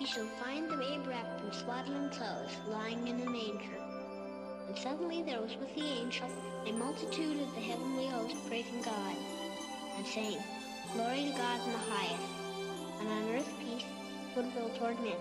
Ye shall find the babe wrapped in swaddling clothes, lying in a manger. And suddenly there was with the angel a multitude of the heavenly host praising God, and saying, Glory to God in the highest, and on earth peace, goodwill toward men.